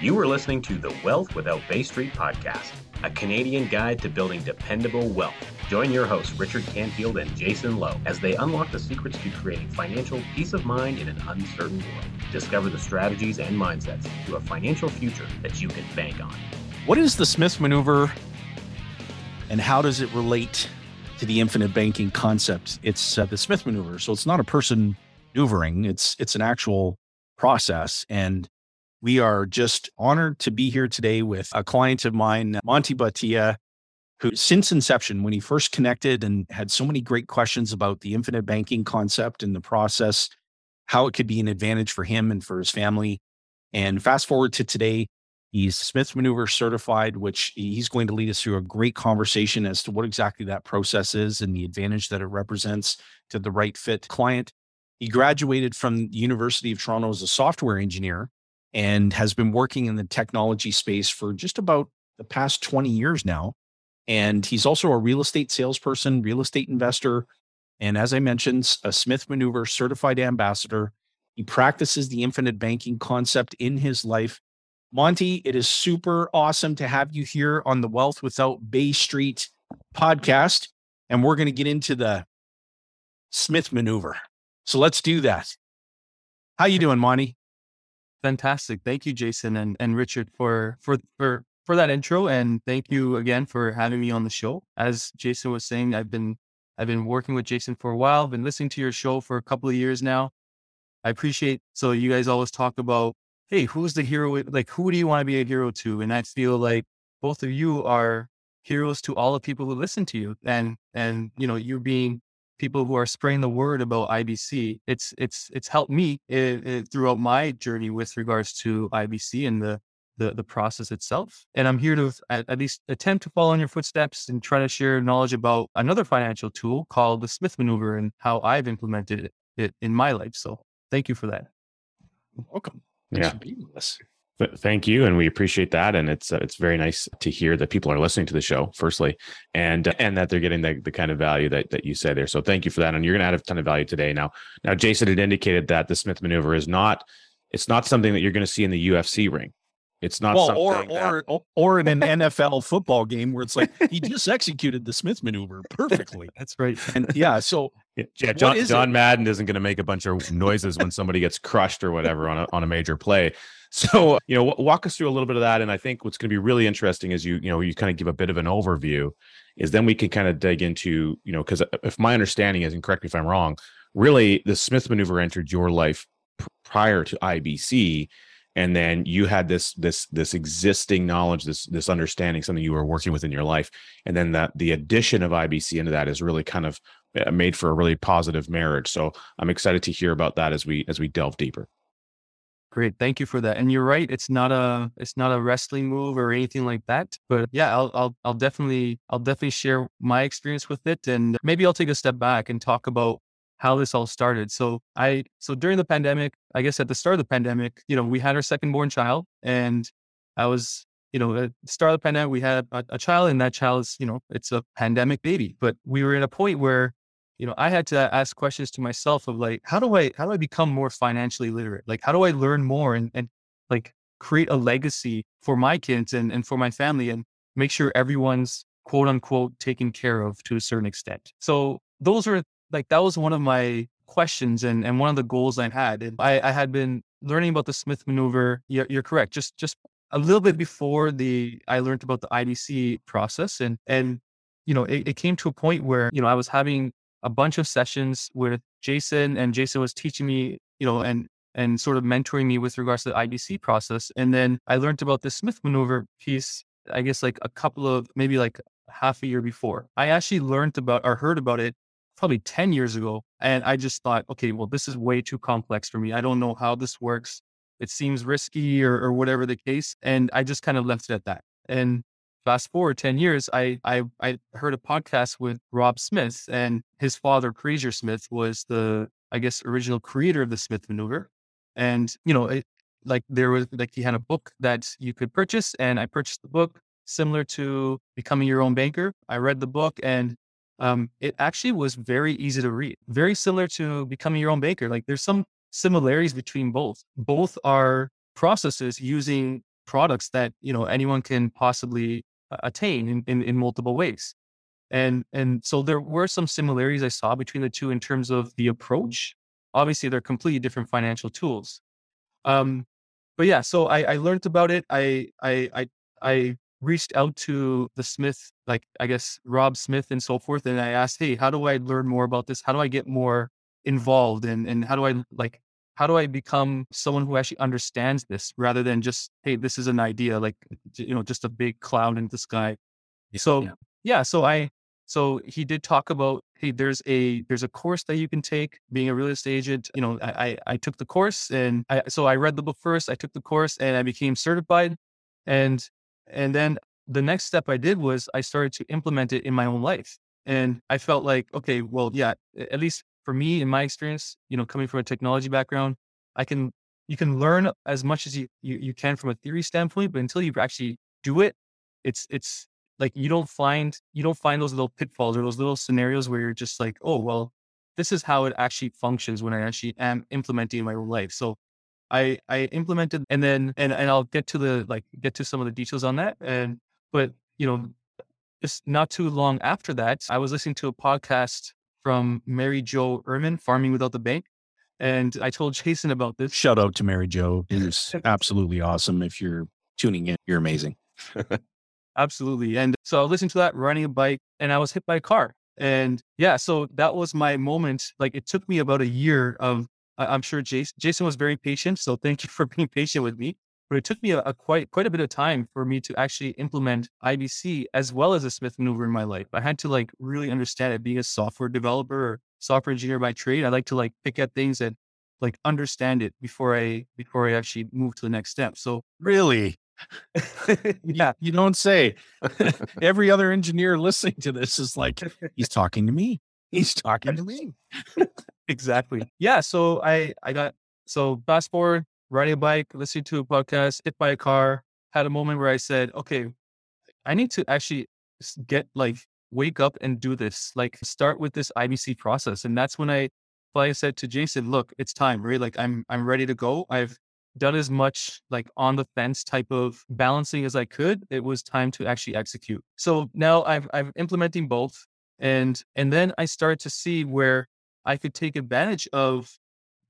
You are listening to the Wealth Without Bay Street podcast, a Canadian guide to building dependable wealth. Join your hosts, Richard Canfield and Jason Lowe, as they unlock the secrets to creating financial peace of mind in an uncertain world. Discover the strategies and mindsets to a financial future that you can bank on. What is the Smith maneuver and how does it relate to the infinite banking concept? It's uh, the Smith maneuver. So it's not a person maneuvering, it's it's an actual process and we are just honored to be here today with a client of mine, Monty Bhatia, who since inception, when he first connected and had so many great questions about the infinite banking concept and the process, how it could be an advantage for him and for his family. And fast forward to today, he's Smith Maneuver certified, which he's going to lead us through a great conversation as to what exactly that process is and the advantage that it represents to the right fit client. He graduated from the University of Toronto as a software engineer and has been working in the technology space for just about the past 20 years now. And he's also a real estate salesperson, real estate investor, and as I mentioned, a Smith Maneuver certified ambassador. He practices the infinite banking concept in his life. Monty, it is super awesome to have you here on the Wealth Without Bay Street podcast. And we're going to get into the Smith Maneuver. So let's do that. How you doing, Monty? Fantastic. Thank you, Jason and, and Richard for for for for that intro. And thank you again for having me on the show. As Jason was saying, I've been I've been working with Jason for a while, I've been listening to your show for a couple of years now. I appreciate so you guys always talk about, hey, who's the hero? Like who do you want to be a hero to? And I feel like both of you are heroes to all the people who listen to you. And and you know, you being people who are spreading the word about IBC. It's it's it's helped me it, eh, it, eh, throughout my journey with regards to IBC and the the the process itself. And I'm here to at, at, least attempt to follow in your footsteps and try to share knowledge about another financial tool called the Smith Maneuver and how I've implemented it, it in my life. So thank you for that. Welcome. Thanks yeah. Thank you, and we appreciate that. And it's uh, it's very nice to hear that people are listening to the show. Firstly, and uh, and that they're getting the, the kind of value that that you say there. So thank you for that. And you're going to add a ton of value today. Now, now Jason had indicated that the Smith maneuver is not it's not something that you're going to see in the UFC ring. It's not well, or or that... or in an NFL football game where it's like he just executed the Smith maneuver perfectly. That's right. And yeah, so yeah, John, John Madden isn't going to make a bunch of noises when somebody gets crushed or whatever on a on a major play. So, you know, walk us through a little bit of that. And I think what's going to be really interesting is you, you know, you kind of give a bit of an overview, is then we can kind of dig into, you know, because uh, if my understanding is, and correct me if I'm wrong, really the Smith maneuver entered your life prior to IBC. And then you had this this this existing knowledge, this this understanding, something you were working with in your life, and then that the addition of IBC into that is really kind of uh, made for a really positive marriage. So I'm excited to hear about that as we as we delve deeper. Great. Thank you for that. And you're right. It's not a it's not a wrestling move or anything like that. But yeah, I'll I'll I'll definitely I'll definitely share my experience with it. And maybe I'll take a step back and talk about how this all started. So I so during the pandemic, I guess at the start of the pandemic, you know, we had our second born child and I was you know, at the start of the pandemic, we had a, a, child, and that child is, you know, it's a pandemic baby. But we were in a point where you know, I had to ask questions to myself of like, how do I, how do I become more financially literate? Like, how do I learn more and, and like create a legacy for my kids and, and for my family and make sure everyone's quote unquote taken care of to a certain extent. So those are like, that was one of my questions and, and one of the goals I had. And I, I had been learning about the Smith maneuver. You're, you're correct. Just, just a little bit before the, I learned about the IBC process and, and, you know, it, it came to a point where, you know, I was having a bunch of sessions with Jason, and Jason was teaching me, you know, and and sort of mentoring me with regards to the IBC process. And then I learned about the Smith maneuver piece, I guess like a couple of maybe like half a year before. I actually learned about or heard about it probably 10 years ago. And I just thought, okay, well, this is way too complex for me. I don't know how this works. It seems risky or, or whatever the case. And I just kind of left it at that. And fast forward 10 years, I, I, I heard a podcast with Rob Smith and his father, Fraser Smith, was the, I guess, original creator of the Smith maneuver. And, you know, it, like there was, like he had a book that you could purchase and I purchased the book similar to becoming your own banker. I read the book and um, it actually was very easy to read, very similar to becoming your own banker. Like there's some similarities between both. Both are processes using products that you know anyone can possibly uh, attain in, in, in multiple ways. And and so there were some similarities I saw between the two in terms of the approach. Obviously, they're completely different financial tools. Um, but yeah, so I, I learned about it. I I I I reached out to the Smith, like I guess Rob Smith and so forth, and I asked, hey, how do I learn more about this? How do I get more involved, and and how do I like how do I become someone who actually understands this rather than just, hey, this is an idea, like, you know, just a big cloud in the sky. So, yeah. yeah. So I, so he did talk about, hey, there's a, there's a course that you can take being a real estate agent. You know, I, I, I took the course and I, so I read the book first, I took the course and I became certified. And, and then the next step I did was I started to implement it in my own life. And I felt like, okay, well, yeah, at least for me, in my experience, you know, coming from a technology background, I can you can learn as much as you, you you can from a theory standpoint, but until you actually do it, it's it's like you don't find you don't find those little pitfalls or those little scenarios where you're just like, oh well, this is how it actually functions when I actually am implementing in my own life. So I I implemented and then and and I'll get to the like get to some of the details on that. And but you know, just not too long after that, I was listening to a podcast from Mary Jo Irmen, Farming Without the Bank. And I told Jason about this. Shout out to Mary Jo. It's absolutely awesome. If you're tuning in, you're amazing. absolutely. And so I listened to that, riding a bike, and I was hit by a car. And yeah, so that was my moment. Like it took me about a year of, I'm sure Jason, Jason was very patient. So thank you for being patient with me but it took me a, a, quite quite a bit of time for me to actually implement IBC as well as a Smith maneuver in my life. I had to like really understand it. Being a software developer or software engineer by trade, I like to like pick at things and like understand it before I before I actually move to the next step. So really, yeah, you don't say. Every other engineer listening to this is like, he's talking to me. He's talking to me. Exactly. Yeah. So I I got so fast forward riding a bike, listening to a podcast, hit by a car, had a moment where I said, okay, I need to actually get like wake up and do this, like start with this IBC process. And that's when I, I said to Jason, look, it's time, right? Like I'm, I'm ready to go. I've done as much like on the fence type of balancing as I could. It was time to actually execute. So now I've, I'm implementing both. And, and then I started to see where I could take advantage of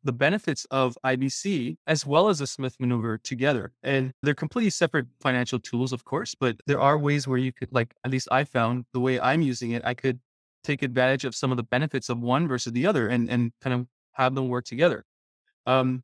the benefits of IBC as well as a Smith maneuver together. And they're completely separate financial tools, of course, but there are ways where you could, like, at least I found the way I'm using it, I could take advantage of some of the benefits of one versus the other and, and kind of have them work together. Um,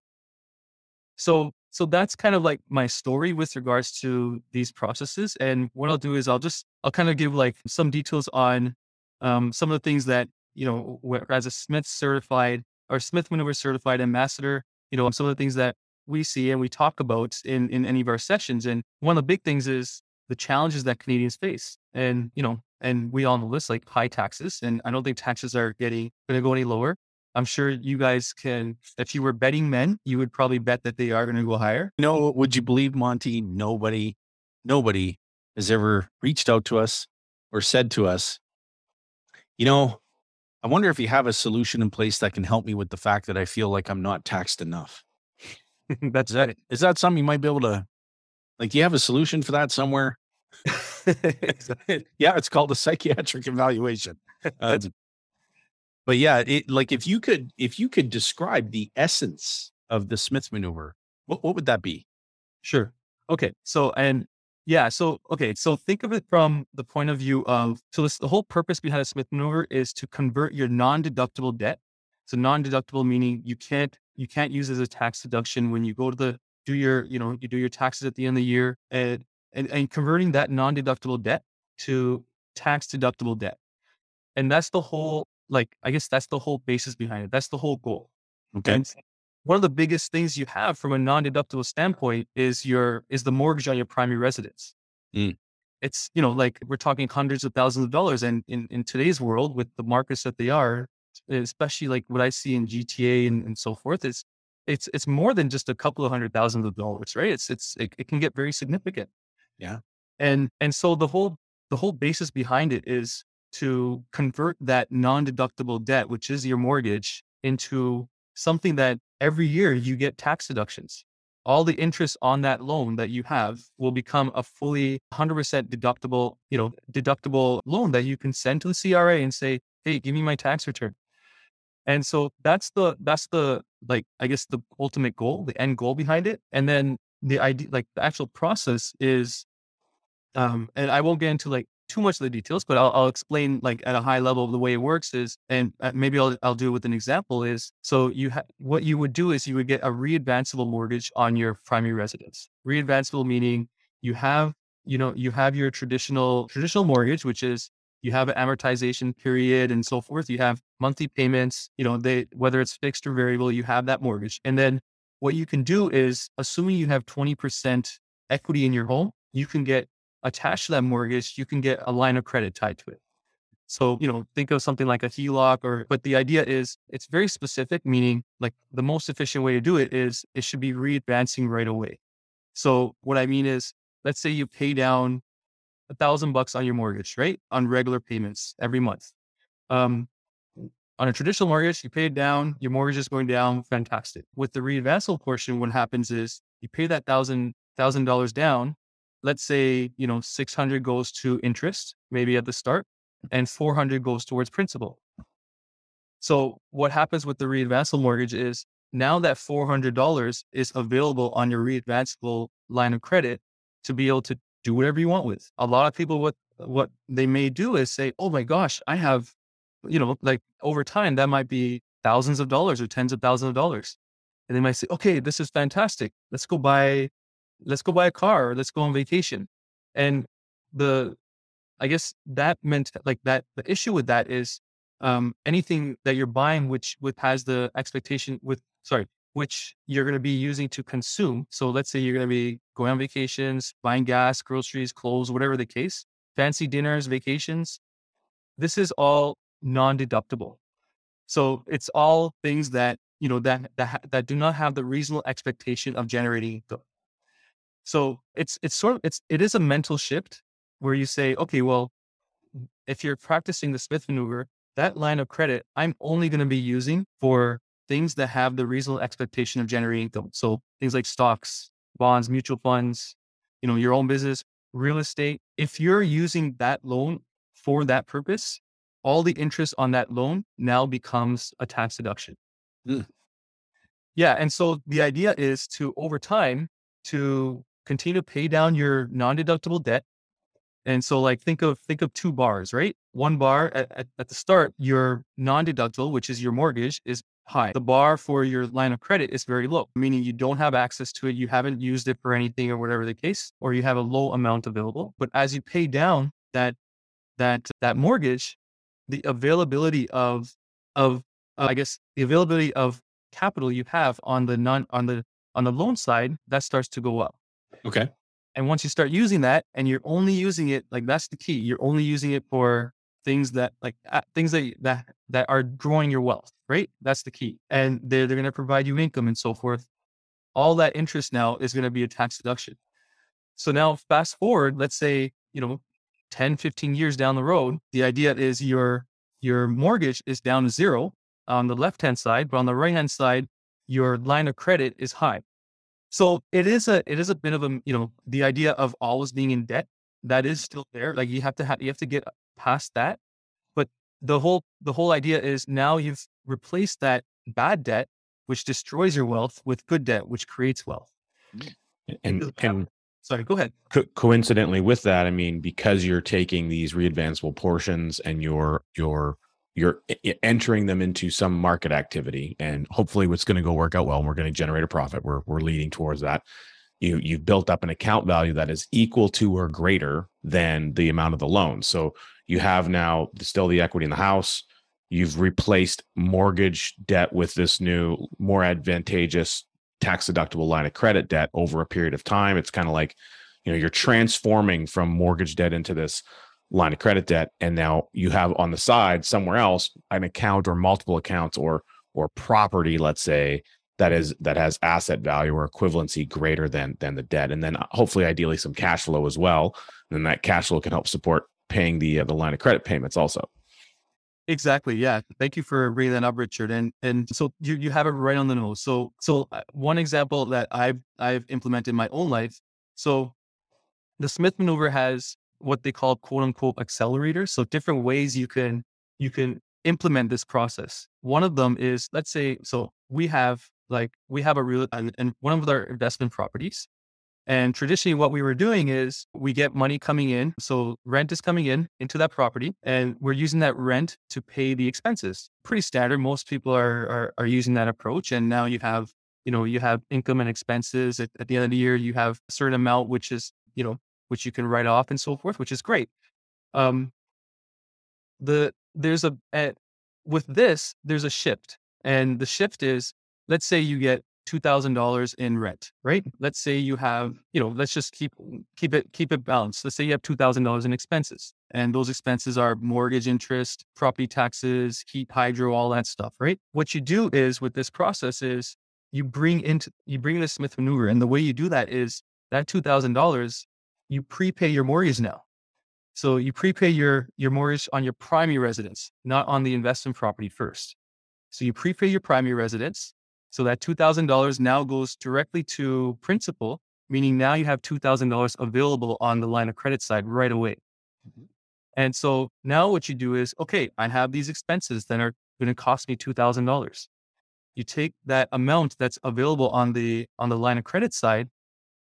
so, so that's kind of like my story with regards to these processes. And what I'll do is I'll just, I'll kind of give like some details on um, some of the things that, you know, as a Smith certified or Smith Maneuver Certified Ambassador, you know, some of the things that we see and we talk about in, in any of our sessions. And one of the big things is the challenges that Canadians face. And, you know, and we all know this, like high taxes. And I don't think taxes are getting going to go any lower. I'm sure you guys can, if you were betting men, you would probably bet that they are going to go higher. No, would you believe, Monty? Nobody, nobody has ever reached out to us or said to us, you know, I wonder if you have a solution in place that can help me with the fact that I feel like I'm not taxed enough. That's that. Is that something you might be able to, like, do you have a solution for that somewhere? yeah, it's called a psychiatric evaluation. Uh, but yeah, it like if you could if you could describe the essence of the Smith maneuver, what what would that be? Sure. Okay. So and yeah. So, okay. So think of it from the point of view of, so this, the whole purpose behind a Smith maneuver is to convert your non-deductible debt. So non-deductible meaning you can't, you can't use as a tax deduction when you go to the, do your, you know, you do your taxes at the end of the year and, and, and converting that non-deductible debt to tax deductible debt. And that's the whole, like, I guess that's the whole basis behind it. That's the whole goal. Okay. And one of the biggest things you have from a non-deductible standpoint is your is the mortgage on your primary residence. Mm. It's you know like we're talking hundreds of thousands of dollars, and in in today's world with the markets that they are, especially like what I see in GTA and, and so forth, is it's it's more than just a couple of hundred thousands of dollars, right? It's it's it, it can get very significant. Yeah, and and so the whole the whole basis behind it is to convert that non-deductible debt, which is your mortgage, into something that every year you get tax deductions. all the interest on that loan that you have will become a fully 100% deductible, you know, deductible loan that you can send to the CRA and say, "Hey, give me my tax return." And so that's the that's the like I guess the ultimate goal, the end goal behind it. And then the idea like the actual process is um and I won't get into like too much of the details, but I'll, I'll explain like at a high level the way it works is, and uh, maybe I'll, I'll do it with an example is, so you ha- what you would do is you would get a readvanceable mortgage on your primary residence. Readvanceable meaning you have, you know, you have your traditional, traditional mortgage, which is you have an amortization period and so forth. You have monthly payments, you know, they, whether it's fixed or variable, you have that mortgage. And then what you can do is assuming you have 20% equity in your home, you can get attached to that mortgage, you can get a line of credit tied to it. So, you know, think of something like a HELOC or, but the idea is it's very specific, meaning like the most efficient way to do it is it should be readvancing right away. So what I mean is, let's say you pay down a thousand bucks on your mortgage, right? On regular payments every month. Um, on a traditional mortgage, you pay it down, your mortgage is going down, fantastic. With the readvanceable portion, what happens is you pay that thousand thousand dollars down, let's say, you know, 600 goes to interest, maybe at the start, and 400 goes towards principal. So what happens with the readvanceable mortgage is now that $400 is available on your readvanceable line of credit to be able to do whatever you want with. A lot of people, what, what they may do is say, oh my gosh, I have, you know, like over time, that might be thousands of dollars or tens of thousands of dollars. And they might say, okay, this is fantastic. Let's go buy let's go buy a car or let's go on vacation. And the, I guess that meant like that, the issue with that is um, anything that you're buying, which with has the expectation with, sorry, which you're going to be using to consume. So let's say you're going to be going on vacations, buying gas, groceries, clothes, whatever the case, fancy dinners, vacations. This is all non-deductible. So it's all things that, you know, that, that, that do not have the reasonable expectation of generating so it's it's sort of it's it is a mental shift where you say, okay, well, if you're practicing the Smith maneuver, that line of credit I'm only going to be using for things that have the reasonable expectation of generating income. So things like stocks, bonds, mutual funds, you know, your own business, real estate. If you're using that loan for that purpose, all the interest on that loan now becomes a tax deduction. Mm. Yeah. And so the idea is to over time to continue to pay down your non-deductible debt. And so like think of think of two bars, right? One bar at, at, at the start, your non-deductible, which is your mortgage, is high. The bar for your line of credit is very low, meaning you don't have access to it, you haven't used it for anything or whatever the case, or you have a low amount available. But as you pay down that that that mortgage, the availability of of uh, I guess the availability of capital you have on the non on the on the loan side, that starts to go up. Okay. And once you start using that and you're only using it, like that's the key. You're only using it for things that like uh, things that, that, that are growing your wealth, right? That's the key. And they're, they're going to provide you income and so forth. All that interest now is going to be a tax deduction. So now fast forward, let's say, you know, 10, 15 years down the road, the idea is your, your mortgage is down to zero on the left-hand side, but on the right-hand side, your line of credit is high. So it is a it is a bit of a you know the idea of always being in debt that is still there. Like you have to have you have to get past that. But the whole the whole idea is now you've replaced that bad debt, which destroys your wealth, with good debt, which creates wealth. And and sorry, go ahead. Co- coincidentally with that, I mean because you're taking these readvanceable portions and you're you're you're entering them into some market activity and hopefully what's going to go work out well and we're going to generate a profit. We're, we're leading towards that. You you've built up an account value that is equal to or greater than the amount of the loan. So you have now still the equity in the house. You've replaced mortgage debt with this new more advantageous tax deductible line of credit debt over a period of time. It's kind of like you know you're transforming from mortgage debt into this line of credit debt and now you have on the side somewhere else an account or multiple accounts or or property let's say that is that has asset value or equivalency greater than than the debt and then uh, hopefully ideally some cash flow as well and then that cash flow can help support paying the uh, the line of credit payments also Exactly. Yeah. Thank you for bringing that up, Richard. And and so you you have it right on the nose. So so uh, one example that I've I've implemented in my own life. So the Smith maneuver has what they call quote unquote accelerators. So different ways you can you can implement this process. One of them is let's say so we have like we have a real and, and one of our investment properties and traditionally, what we were doing is we get money coming in. So rent is coming in into that property, and we're using that rent to pay the expenses. Pretty standard. Most people are are, are using that approach. And now you have, you know, you have income and expenses. At, at the end of the year, you have a certain amount, which is, you know, which you can write off and so forth, which is great. Um, the there's a at, with this there's a shift, and the shift is let's say you get $2000 in rent right? Let's say you have you know let's just keep keep it keep it balanced. Let's say you have $2000 in expenses and those expenses are mortgage interest property taxes heat hydro all that stuff right? What you do is with this process is you bring into you bring the smith maneuver and the way you do that is that $2000 you prepay your mortgage now so you prepay your your mortgage on your primary residence not on the investment property first so you prepay your primary residence so that $2,000 now goes directly to principal, meaning now you have $2,000 available on the line of credit side right away. Mm-hmm. And so now what you do is, okay, I have these expenses that are going to cost me $2,000. You take that amount that's available on the on the line of credit side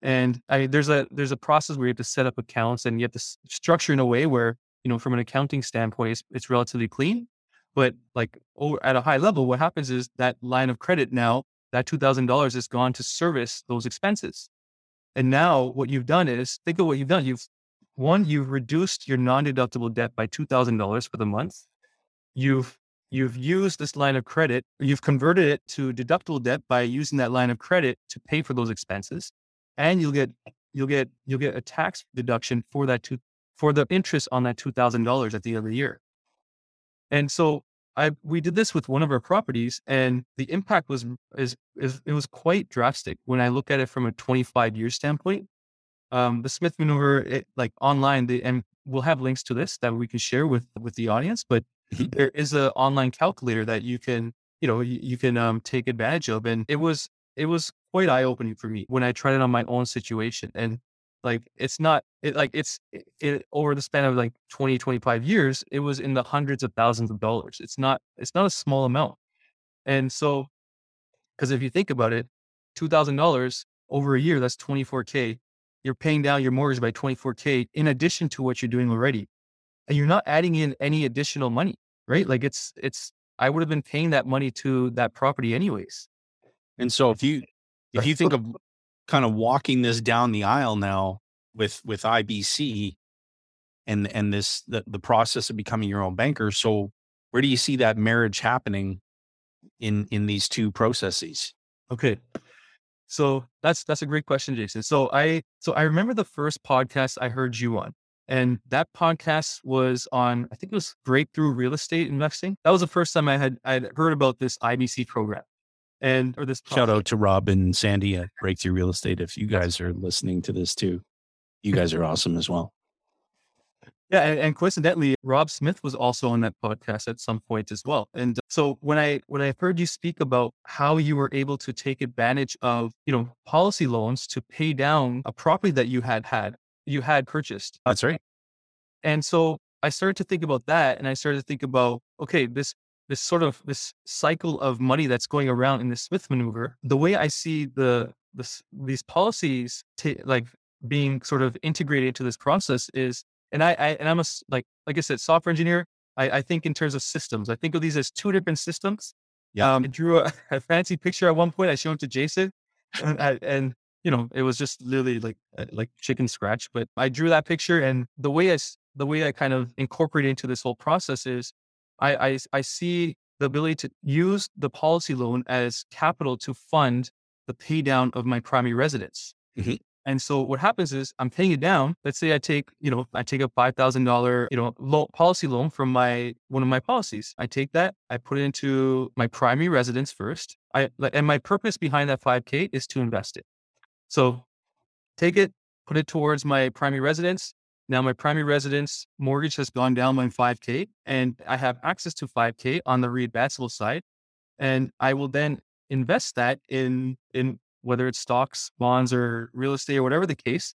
and I, there's a there's a process where you have to set up accounts and you have to structure in a way where you know from an accounting standpoint it's, it's relatively clean but like over at a high level, what happens is that line of credit now, that $2,000 is gone to service those expenses. And now what you've done is think of what you've done. You've one, you've reduced your non-deductible debt by $2,000 for the month. You've you've used this line of credit, you've converted it to deductible debt by using that line of credit to pay for those expenses. And you'll get you'll get you'll get a tax deduction for that two, for the interest on that $2,000 at the end of the year. And so I we did this with one of our properties, and the impact was is, is it was quite drastic when I look at it from a 25 year standpoint. Um, the Smith maneuver, it, like online, the, and we'll have links to this that we can share with with the audience. But mm-hmm. there is an online calculator that you can you know you, you can um, take advantage of, and it was it was quite eye opening for me when I tried it on my own situation. And like it's not it like it's it, it, over the span of like 20 25 years it was in the hundreds of thousands of dollars. It's not it's not a small amount. And so because if you think about it $2000 over a year that's 24k you're paying down your mortgage by 24k in addition to what you're doing already and you're not adding in any additional money right? Like it's it's i would have been paying that money to that property anyways and so if you if you think of kind of walking this down the aisle now with with IBC and and this the, the process of becoming your own banker. So where do you see that marriage happening in in these two processes? Okay. So that's that's a great question, Jason. So I so I remember the first podcast I heard you on. And that podcast was on, I think it was Breakthrough Real Estate Investing. That was the first time I had I had heard about this IBC program and or this shout out to Rob and Sandy at Breakthrough Real Estate. If you guys are listening to this too, you guys are awesome as well. Yeah, and, and, coincidentally, Rob Smith was also on that podcast at some point as well. And uh, so when I when I heard you speak about how you were able to take advantage of you know policy loans to pay down a property that you had had you had purchased. That's right. And so I started to think about that, and I started to think about okay, this this sort of this cycle of money that's going around in the Smith maneuver, the way I see the this these policies t- like being sort of integrated into this process is, and I, I and I'm a like like I said, software engineer. I, I think in terms of systems. I think of these as two different systems. Yeah. Um, I drew a, a, fancy picture at one point. I showed it to Jason, and, I, and you know it was just literally like uh, like chicken scratch. But I drew that picture, and the way I the way I kind of incorporate into this whole process is I, I, I see the ability to use the policy loan as capital to fund the pay down of my primary residence. Mm-hmm. And so what happens is I'm paying it down. Let's say I take, you know, I take a five thousand dollar, you know, loan, policy loan from my one of my policies. I take that, I put it into my primary residence first. I and my purpose behind that five k is to invest it. So take it, put it towards my primary residence, Now my primary residence mortgage has gone down by 5K and I have access to 5K on the readvanceable side. And I will then invest that in in whether it's stocks, bonds, or real estate, or whatever the case.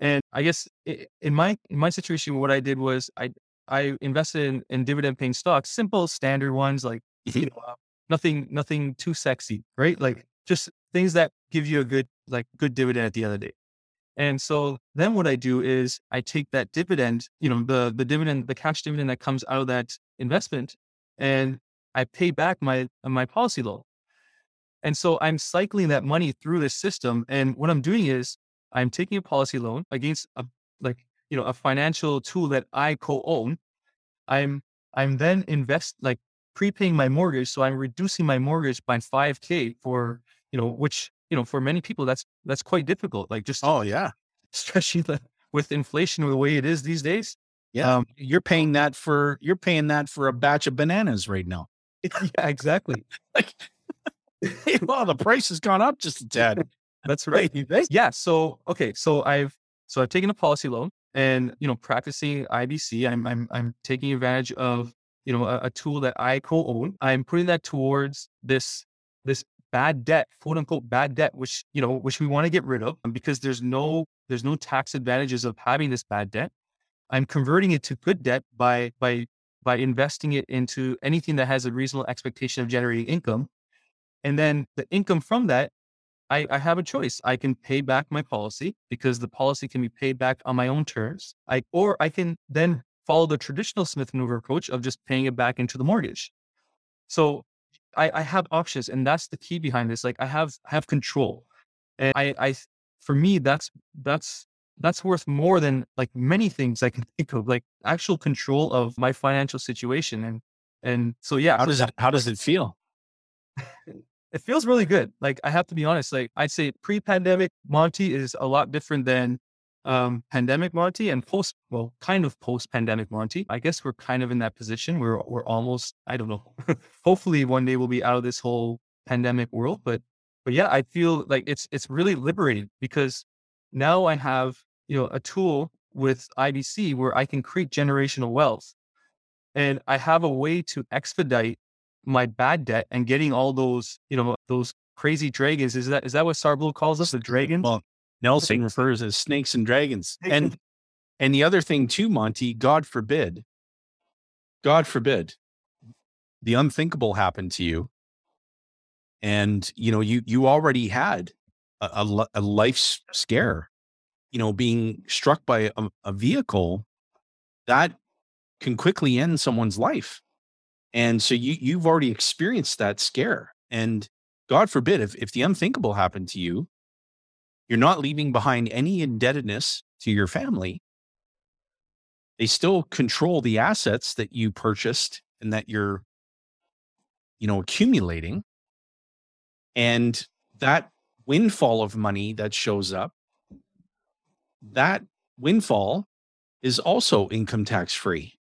And I guess in my in my situation, what I did was I I invested in, in dividend paying stocks, simple standard ones like you know, uh, nothing nothing too sexy, right? Like just things that give you a good like good dividend at the end of the day. And so then what I do is I take that dividend, you know, the the dividend, the cash dividend that comes out of that investment, and I pay back my my policy loan. And so I'm cycling that money through this system. And what I'm doing is I'm taking a policy loan against a like, you know, a financial tool that I co-own. I'm I'm then invest like prepaying my mortgage. So I'm reducing my mortgage by 5K for, you know, which, you know, for many people that's that's quite difficult. Like just oh yeah. Especially the, with inflation the way it is these days. Yeah. Um, you're paying that for you're paying that for a batch of bananas right now. yeah, exactly. like well, the price has gone up just a tad. That's right. yeah. So okay. So I've so I've taken a policy loan and you know practicing IBC. I'm I'm I'm taking advantage of you know a, a tool that I co-own. I'm putting that towards this this bad debt, quote unquote bad debt, which you know which we want to get rid of um, because there's no there's no tax advantages of having this bad debt. I'm converting it to good debt by by by investing it into anything that has a reasonable expectation of generating income and then the income from that, I, I have a choice. I can pay back my policy because the policy can be paid back on my own terms. I or I can then follow the traditional Smith maneuver approach of just paying it back into the mortgage. So I, I have options, and that's the key behind this. Like I have I have control, and I, I for me that's that's that's worth more than like many things I can think of, like actual control of my financial situation. And and so yeah, how does that how does it feel? it feels really good. Like I have to be honest, like I'd say pre-pandemic Monty is a lot different than um, pandemic Monty and post, well, kind of post-pandemic Monty. I guess we're kind of in that position. We're we're almost, I don't know. Hopefully one day we'll be out of this whole pandemic world. But but yeah, I feel like it's it's really liberating because now I have, you know, a tool with IBC where I can create generational wealth. And I have a way to expedite my bad debt and getting all those, you know, those crazy dragons. Is that is that what Sarble calls us, the dragons? Well, Nelson refers as snakes and dragons. And and the other thing too, Monty, God forbid, God forbid, the unthinkable happened to you. And you know, you you already had a, a, a life scare. You know, being struck by a, a vehicle that can quickly end someone's life. And so you you've already experienced that scare. And God forbid if, if the unthinkable happened to you, you're not leaving behind any indebtedness to your family. They still control the assets that you purchased and that you're, you know, accumulating. And that windfall of money that shows up, that windfall is also income tax free.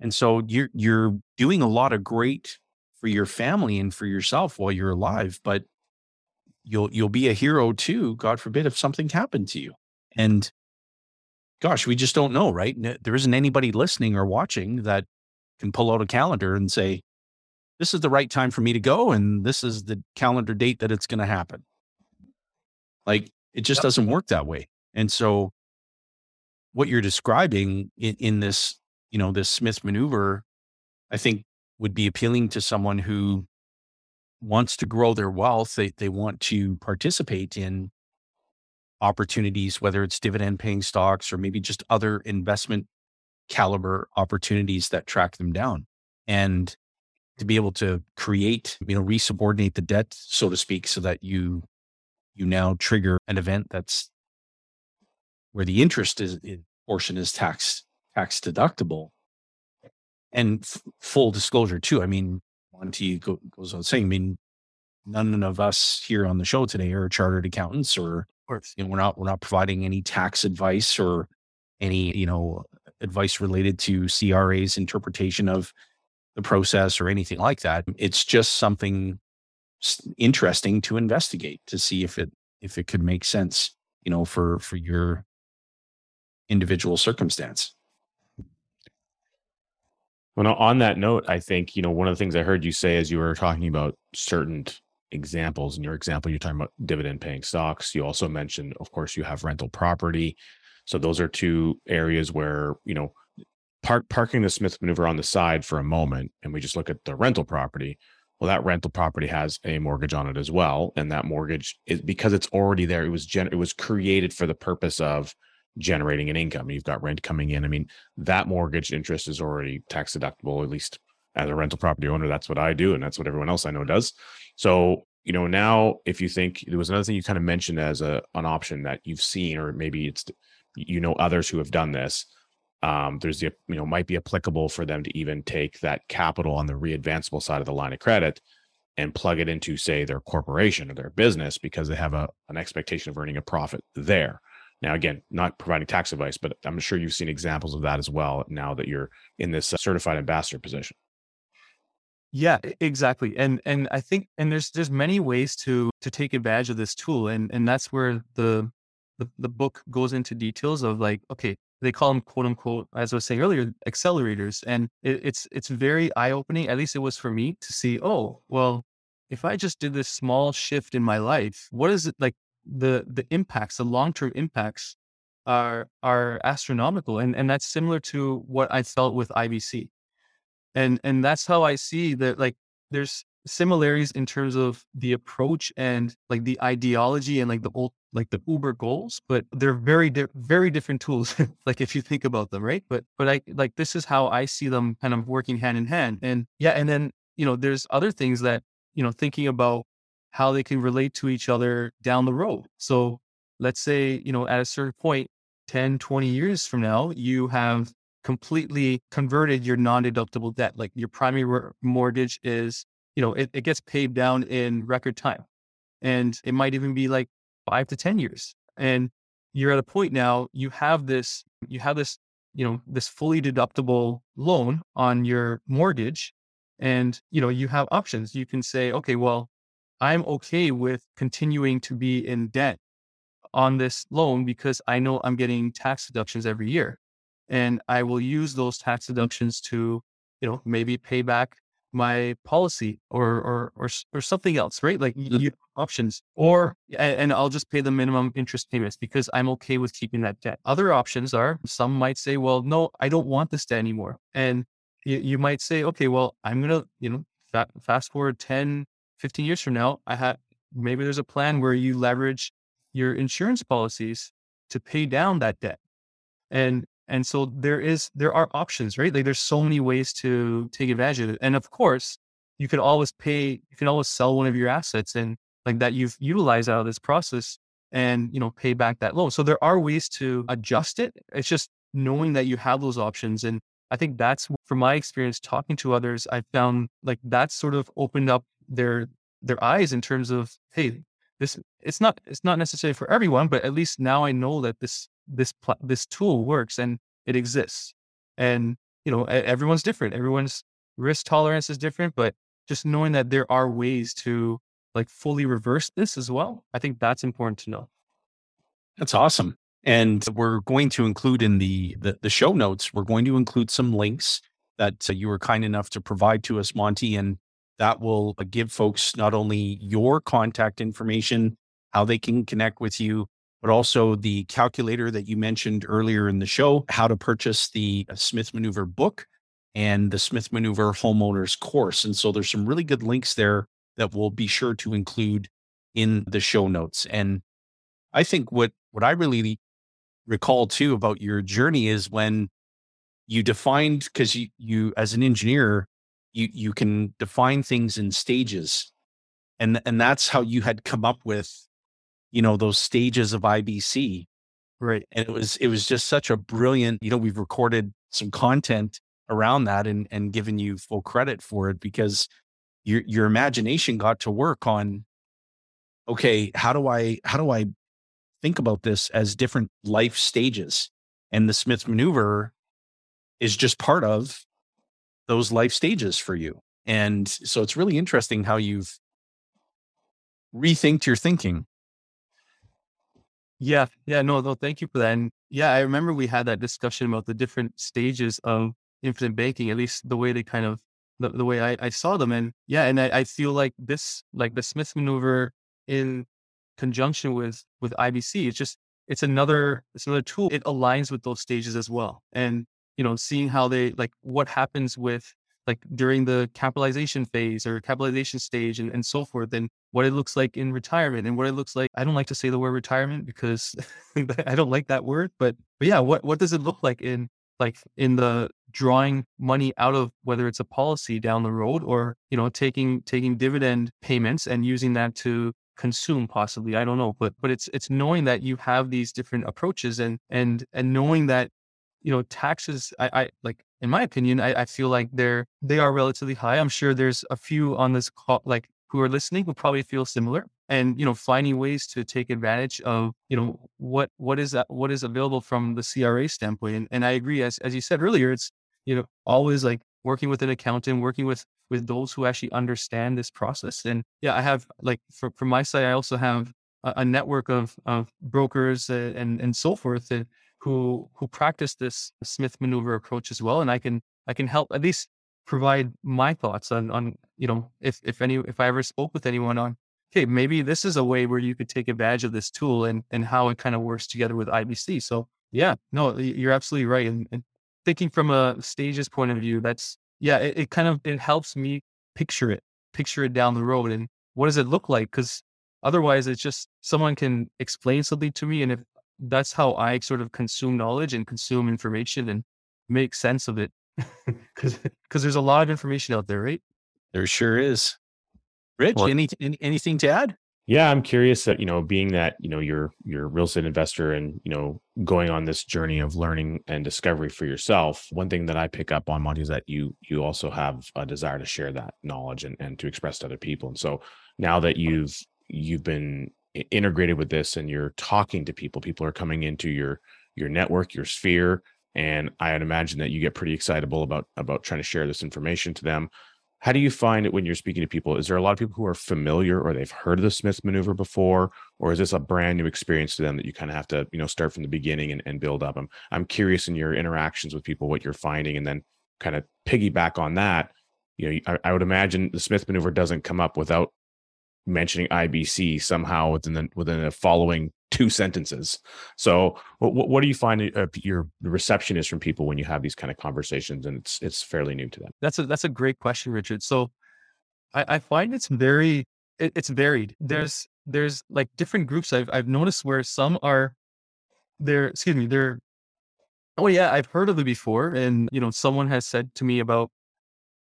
And so you're you're doing a lot of great for your family and for yourself while you're alive, but you'll you'll be a hero too, God forbid, if something happened to you. And gosh, we just don't know, right? There isn't anybody listening or watching that can pull out a calendar and say, this is the right time for me to go, and this is the calendar date that it's going to happen. Like it just doesn't work that way. And so what you're describing in, in this you know, this Smith maneuver, I think would be appealing to someone who wants to grow their wealth. They, they want to participate in opportunities, whether it's dividend paying stocks or maybe just other investment caliber opportunities that track them down. And to be able to create, you know, resubordinate the debt, so to speak, so that you you now trigger an event that's where the interest is, eh, portion is tax tax deductible. And f- full disclosure too. I mean, Monty go, goes on saying, I mean, none of us here on the show today are chartered accountants or, or you know, we're not, we're not providing any tax advice or any, you know, advice related to CRA's interpretation of the process or anything like that. It's just something interesting to investigate to see if it, if it could make sense, you know, for, for your individual circumstance. Well, on that note, I think, you know, one of the things I heard you say as you were talking about certain examples, in your example, you're talking about dividend paying stocks. You also mentioned, of course, you have rental property. So those are two areas where, you know, park, parking the Smith maneuver on the side for a moment, and we just look at the rental property. Well, that rental property has a mortgage on it as well. And that mortgage is because it's already there. It was gen- it was created for the purpose of generating an income. You've got rent coming in. I mean, that mortgage interest is already tax deductible, at least as a rental property owner. That's what I do. And that's what everyone else I know does. So, you know, now if you think there was another thing you kind of mentioned as a an option that you've seen, or maybe it's you know others who have done this. Um, there's the you know might be applicable for them to even take that capital on the readvanceable side of the line of credit and plug it into say their corporation or their business because they have a an expectation of earning a profit there now, again, not providing tax advice, but I'm sure you've seen examples of that as well now that you're in this uh, certified ambassador position. Yeah, exactly. And and I think and there's there's many ways to to take advantage of this tool and and that's where the the, the book goes into details of like okay, they call them quote unquote as I was saying earlier accelerators and it, it's it's very eye opening at least it was for me to see oh, well, if I just did this small shift in my life, what is it like the the impacts, the long term impacts are are astronomical, and and that's similar to what I felt with IBC, and and that's how I see that like there's similarities in terms of the approach and like the ideology and like the old like the uber goals but they're very di- very different tools like if you think about them right? But but i like this is how i see them kind of working hand in hand. And yeah and then you know there's other things that you know thinking about how they can relate to each other down the road. So let's say, you know, at a certain point, 10, 20 years from now, you have completely converted your non-deductible debt. Like your primary mortgage is, you know, it, it gets paid down in record time. And it might even be like five to 10 years. And you're at a point now, you have this, you have this, you know, this fully deductible loan on your mortgage. And, you know, you have options. You can say, okay, well, I'm okay with continuing to be in debt on this loan because I know I'm getting tax deductions every year. And I will use those tax deductions to, you know, maybe pay back my policy or or or, or something else, right? Like mm-hmm. you, options, or and I'll just pay the minimum interest payments because I'm okay with keeping that debt. Other options are some might say, well, no, I don't want this debt anymore, and you, you might say, okay, well, I'm gonna, you know, fa- fast forward 10, 15 years from now, I have maybe there's a plan where you leverage your insurance policies to pay down that debt. And and so there is there are options, right? Like there's so many ways to take advantage of it. And of course, you can always pay, you can always sell one of your assets and like that you've utilized out of this process and you know pay back that loan. So there are ways to adjust it. It's just knowing that you have those options. And I think that's from my experience talking to others, I found like that's sort of opened up their their eyes in terms of hey this it's not it's not necessary for everyone but at least now i know that this this pl- this tool works and it exists. And you know everyone's different. Everyone's risk tolerance is different but just knowing that there are ways to like fully reverse this as well i think that's important to know. That's awesome. And we're going to include in the the, the show notes we're going to include some links that uh, you were kind enough to provide to us monty and that will uh, give folks not only your contact information, how they can connect with you, but also the calculator that you mentioned earlier in the show, how to purchase the uh, Smith Maneuver book and the Smith Maneuver homeowners course. And so there's some really good links there that we'll be sure to include in the show notes. And I think what what I really recall too about your journey is when you defined because you you as an engineer you you can define things in stages and and that's how you had come up with you know those stages of IBC right. And it was it was just such a brilliant you know we've recorded some content around that and and given you full credit for it because your your imagination got to work on okay how do I how do I think about this as different life stages? And the Smith maneuver is just part of those life stages for you. And so it's really interesting how you've rethinked your thinking. Yeah, yeah, no, no, thank you for that. And yeah, I remember we had that discussion about the different stages of infinite banking, at least the way they kind of the, the way I, I saw them. And yeah, and I, I feel like this, like the Smith maneuver in conjunction with with IBC, it's just it's another it's another tool. It aligns with those stages as well. And you know, seeing how they like what happens with like during the capitalization phase or capitalization stage and, and so forth, and what it looks like in retirement and what it looks like. I don't like to say the word retirement because I don't like that word, but but yeah, what what does it look like in like in the drawing money out of whether it's a policy down the road or you know taking taking dividend payments and using that to consume possibly i don't know but but it's it's knowing that you have these different approaches and and and knowing that you know taxes i i like in my opinion i, I feel like they're they are relatively high. I'm sure there's a few on this call like who are listening will probably feel similar and you know finding ways to take advantage of you know what what is that what is available from the CRA standpoint and, and I agree as as you said earlier it's you know always like working with an accountant working with with those who actually understand this process and yeah I have like for, from my side I also have a, a network of of brokers uh, and and so forth and who who practice this Smith maneuver approach as well and I can I can help at least provide my thoughts on on you know if if any if I ever spoke with anyone on okay maybe this is a way where you could take advantage of this tool and and how it kind of works together with IBC. So yeah, no, you're absolutely right. And, and thinking from a stages point of view, that's yeah, it, it kind of it helps me picture it, picture it down the road, and what does it look like? Because otherwise, it's just someone can explain something to me, and if that's how I sort of consume knowledge and consume information and make sense of it because because there's a lot of information out there, right? There sure is. Rich, well, any, any, anything to add? Yeah, I'm curious that you know, being that you know you're you're a real estate investor and you know going on this journey of learning and discovery for yourself. One thing that I pick up on Monty is that you you also have a desire to share that knowledge and and to express to other people. And so now that you've you've been integrated with this and you're talking to people, people are coming into your your network, your sphere, and I would imagine that you get pretty excitable about about trying to share this information to them. How do you find it when you're speaking to people? Is there a lot of people who are familiar or they've heard of the Smith maneuver before, or is this a brand new experience to them that you kind of have to, you know, start from the beginning and, and build up? I'm I'm curious in your interactions with people what you're finding, and then kind of piggyback on that. You know, I, I would imagine the Smith maneuver doesn't come up without mentioning IBC somehow within the within the following two sentences. So, what, what do you find uh, your reception is from people when you have these kind of conversations, and it's it's fairly new to them? That's a that's a great question, Richard. So, I, I find it's very it, it's varied. There's there's like different groups I've I've noticed where some are they're excuse me they're oh yeah I've heard of it before, and you know someone has said to me about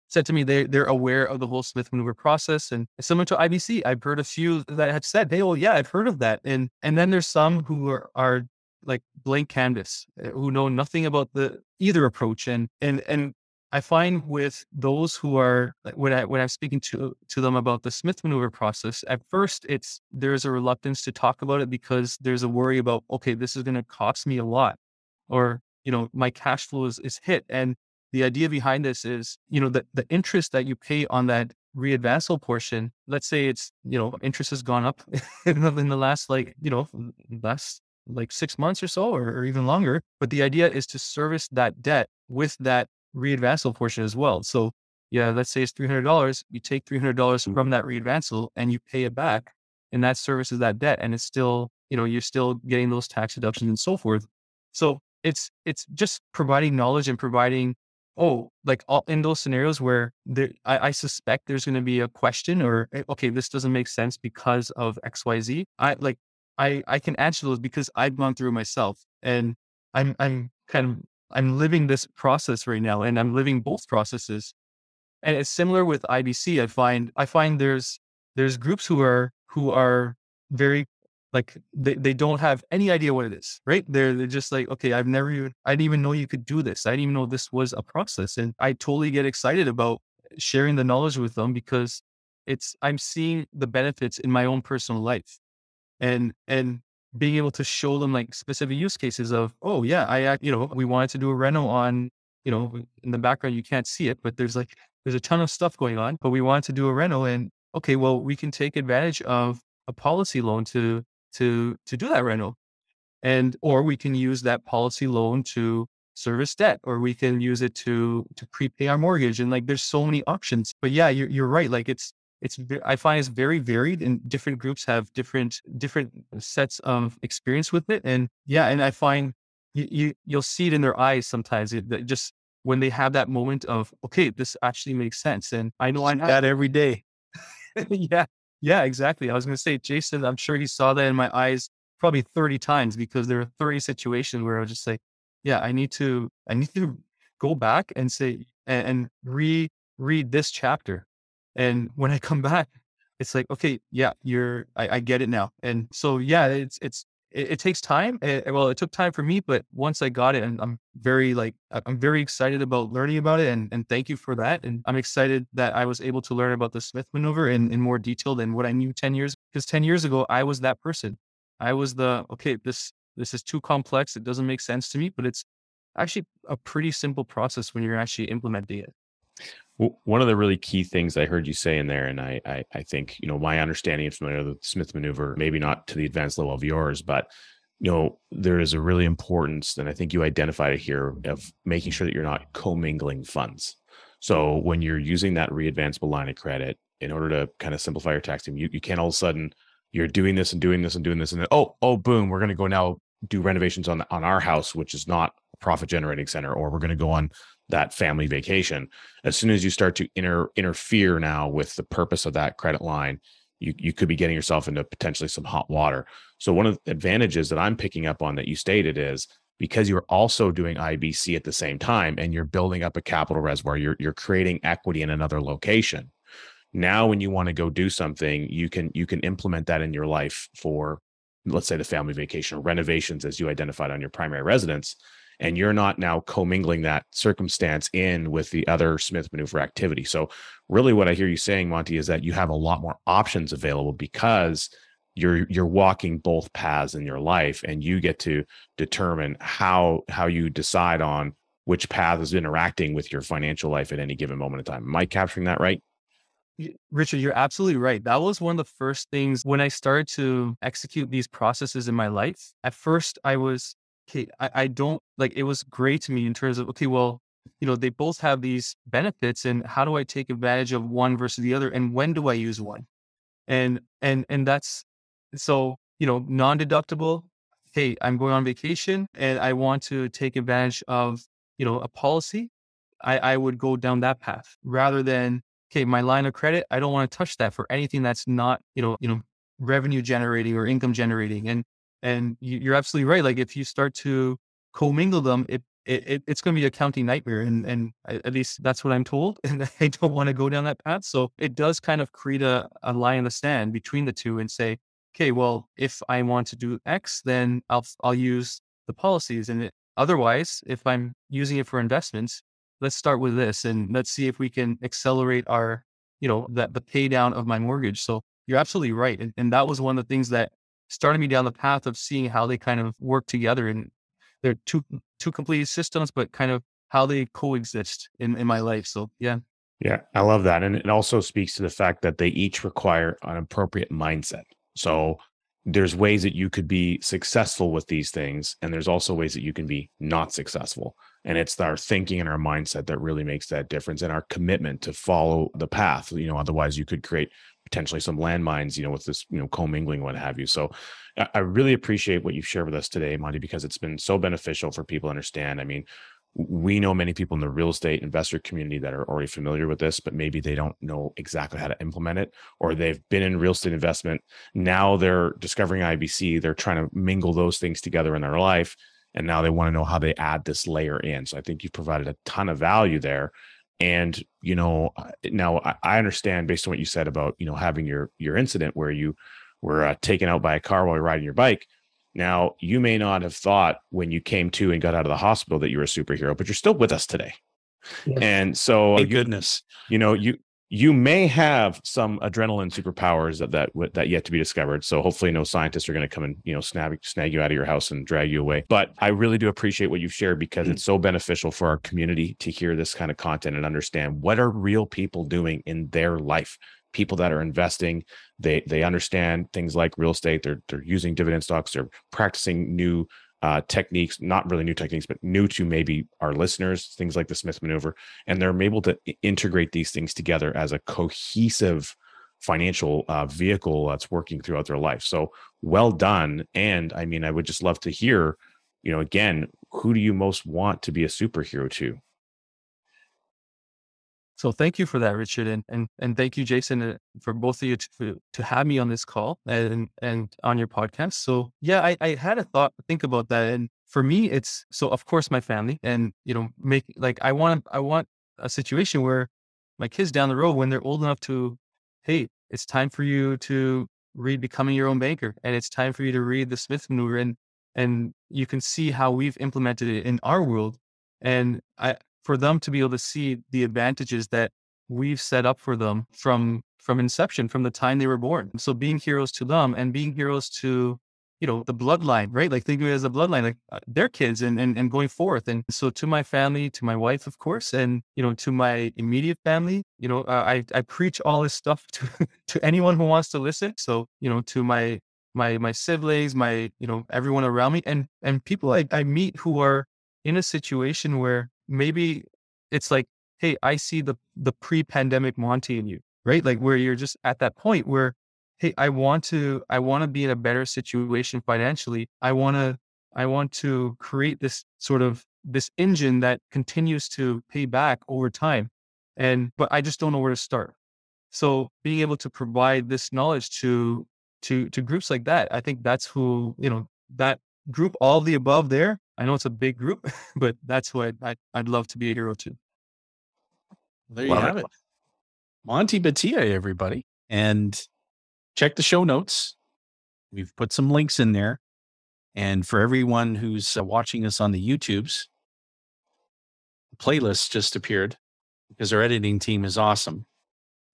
said to me they they're aware of the whole Smith maneuver process and similar to IBC. I've heard a few that have said, "Hey, well, yeah, I've heard of that." And and then there's some who are, are like blank canvas eh, who know nothing about the either approach and and and I find with those who are when I when I'm speaking to to them about the Smith maneuver process, at first it's there's a reluctance to talk about it because there's a worry about okay, this is going to cost me a lot, or you know my cash flow is, is hit, and the idea behind this is, you know, the, the interest that you pay on that readvanceable portion, let's say it's, you know, interest has gone up in the, in the last like, you know, last like six months or so, or, or even longer. But the idea is to service that debt with that readvanceable portion as well. So yeah, let's say it's $300. You take $300 mm. from that readvanceable and you pay it back and that services that debt. And it's still, you know, you're still getting those tax deductions and so forth. So it's, it's just providing knowledge and providing oh, like all, in those scenarios where there, I, I suspect there's going to be a question or, eh, okay, this doesn't make sense because of X, Y, Z. I like, I, I can answer those because I've gone through myself and I'm, I'm kind of, I'm living this process right now and I'm living both processes. And it's similar with IBC. I find, I find there's, there's groups who are, who are very like they, they don't have any idea what it is, right? They're, they're just like, okay, I've never even, I didn't even know you could do this. I didn't even know this was a process. And I totally get excited about sharing the knowledge with them because it's, I'm seeing the benefits in my own personal life and, and being able to show them like specific use cases of, oh yeah, I, you know, we wanted to do a reno on, you know, in the background, you can't see it, but there's like, there's a ton of stuff going on, but we wanted to do a reno and okay, well, we can take advantage of a policy loan to to to do that rental. And or we can use that policy loan to service debt or we can use it to to prepay our mortgage and like there's so many options. But yeah you're, you're right like it's it's i find it's very varied and different groups have different different sets of experience with it and yeah and i find you, you you'll see it in their eyes sometimes it, it just when they have that moment of okay this actually makes sense and i know i that every day. Yeah yeah exactly i was going to say jason i'm sure he saw that in my eyes probably 30 times because there are 30 situations where i was just say yeah, I need to, I need to go back and say, and, and this chapter. And when I come back, it's like, okay, yeah, you're, I, I get it now. And so, yeah, it's, it's, it, it takes time. It, well, it took time for me, but once I got it, and I'm very like, I'm very excited about learning about it. And, and thank you for that. And I'm excited that I was able to learn about the Smith maneuver in, in more detail than what I knew 10 years, because 10 years ago, I was that person. I was the, okay, this, this is too complex. It doesn't make sense to me, but it's actually a pretty simple process when you're actually implementing it. One of the really key things I heard you say in there, and I, I, I think you know my understanding of the Smith maneuver, maybe not to the advanced level of yours, but you know there is a really importance, and I think you identified it here of making sure that you're not commingling funds. So when you're using that readvanceable line of credit in order to kind of simplify your tax team, you, you can't all of a sudden you're doing this and doing this and doing this and then oh oh boom we're going to go now do renovations on on our house which is not a profit generating center or we're going to go on that family vacation. As soon as you start to inter, interfere now with the purpose of that credit line you, you could be getting yourself into potentially some hot water. So one of the advantages that i'm picking up on that you stated is because you're also doing ibc at the same time and you're building up a capital reservoir you're, you're creating equity in another location. Now when you want to go do something you can you can implement that in your life for let's say the family vacation or renovations as you identified on your primary residence and you're not now commingling that circumstance in with the other smith maneuver activity so really what i hear you saying monty is that you have a lot more options available because you're you're walking both paths in your life and you get to determine how how you decide on which path is interacting with your financial life at any given moment in time am i capturing that right Richard, you're absolutely right. That was one of the first things when I started to execute these processes in my life. At first, I was, okay, I, I don't like it was great to me in terms of, okay, well, you know, they both have these benefits and how do I take advantage of one versus the other? And when do I use one? And, and, and that's so, you know, non deductible. Hey, I'm going on vacation and I want to take advantage of, you know, a policy. I, I would go down that path rather than okay, my line of credit, I don't want to touch that for anything that's not, you know, you know, revenue generating or income generating. And and you're absolutely right. Like if you start to commingle them, it, it it's going to be a counting nightmare. And and at least that's what I'm told. And I don't want to go down that path. So it does kind of create a, a line in the sand between the two and say, okay, well, if I want to do X, then I'll I'll use the policies. And it, otherwise, if I'm using it for investments, let's start with this and let's see if we can accelerate our, you know, that the pay down of my mortgage. So you're absolutely right. And, and that was one of the things that started me down the path of seeing how they kind of work together. And they're two two complete systems, but kind of how they coexist in, in my life. So yeah. Yeah, I love that. And it also speaks to the fact that they each require an appropriate mindset. So there's ways that you could be successful with these things, and there's also ways that you can be not successful. And it's our thinking and our mindset that really makes that difference and our commitment to follow the path. You know, otherwise you could create potentially some landmines, you know, with this, you know, commingling, what have you. So I really appreciate what you've shared with us today, Monty, because it's been so beneficial for people to understand. I mean, we know many people in the real estate investor community that are already familiar with this, but maybe they don't know exactly how to implement it, or they've been in real estate investment. Now they're discovering IBC. They're trying to mingle those things together in their life and now they want to know how they add this layer in so i think you've provided a ton of value there and you know now i understand based on what you said about you know having your your incident where you were uh, taken out by a car while you're riding your bike. Now you may not have thought when you came to and got out of the hospital that you were a superhero but you're still with us today. And so Thank goodness. you know you you may have some adrenaline superpowers that that that yet to be discovered. So hopefully, no scientists are going to come and you know snag snag you out of your house and drag you away. But I really do appreciate what you've shared because it's so beneficial for our community to hear this kind of content and understand what are real people doing in their life people that are investing they they understand things like real estate they're they're using dividend stocks they're practicing new uh, techniques not really new techniques but new to maybe our listeners things like the smith maneuver and they're able to integrate these things together as a cohesive financial uh, vehicle that's working throughout their life. So well done and i mean i would just love to hear you know again who do you most want to be a superhero to so thank you for that, Richard, and and and thank you, Jason, uh, for both of you to to have me on this call and and on your podcast. So yeah, I I had a thought think about that, and for me, it's so of course my family, and you know, make like I want I want a situation where my kids down the road when they're old enough to, hey, it's time for you to read Becoming Your Own Banker, and it's time for you to read The Smith Maneuver, and and you can see how we've implemented it in our world. And I for them to be able to see the advantages that we've set up for them from from inception from the time they were born. So being heroes to them and being heroes to you know the bloodline right? Like think of it as a bloodline like uh, their kids and, and and going forth. And so to my family to my wife of course and you know to my immediate family you know i i preach all this stuff to to anyone who wants to listen. So you know to my my my siblings my you know everyone around me and and people i, I meet who are in a situation where maybe it's like, hey, I see the the pre-pandemic Monty in you, right? Like where you're just at that point where, hey, I want to I want to be in a better situation financially. I want to I want to create this sort of this engine that continues to pay back over time. And but I just don't know where to start. So being able to provide this knowledge to to to groups like that, I think that's who, you know, that group all the above there I know it's a big group, but that's what I'd, I'd love to be a hero to. There you Love have it. it. Monty Bethea, everybody. And check the show notes. We've put some links in there. And for everyone who's uh, watching us on the YouTubes, the playlist just appeared because our editing team is awesome.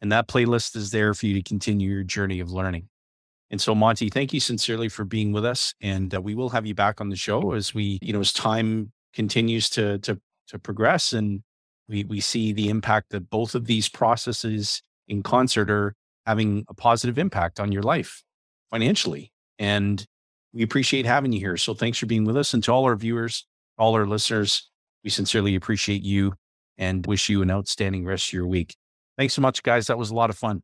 And that playlist is there for you to continue your journey of learning. And so, Monty, thank you sincerely for being with us, and uh, we will have you back on the show as we, you know, as time continues to to to progress, and we we see the impact that both of these processes in concert are having a positive impact on your life financially. And we appreciate having you here. So, thanks for being with us, and to all our viewers, all our listeners, we sincerely appreciate you and wish you an outstanding rest of your week. Thanks so much, guys. That was a lot of fun.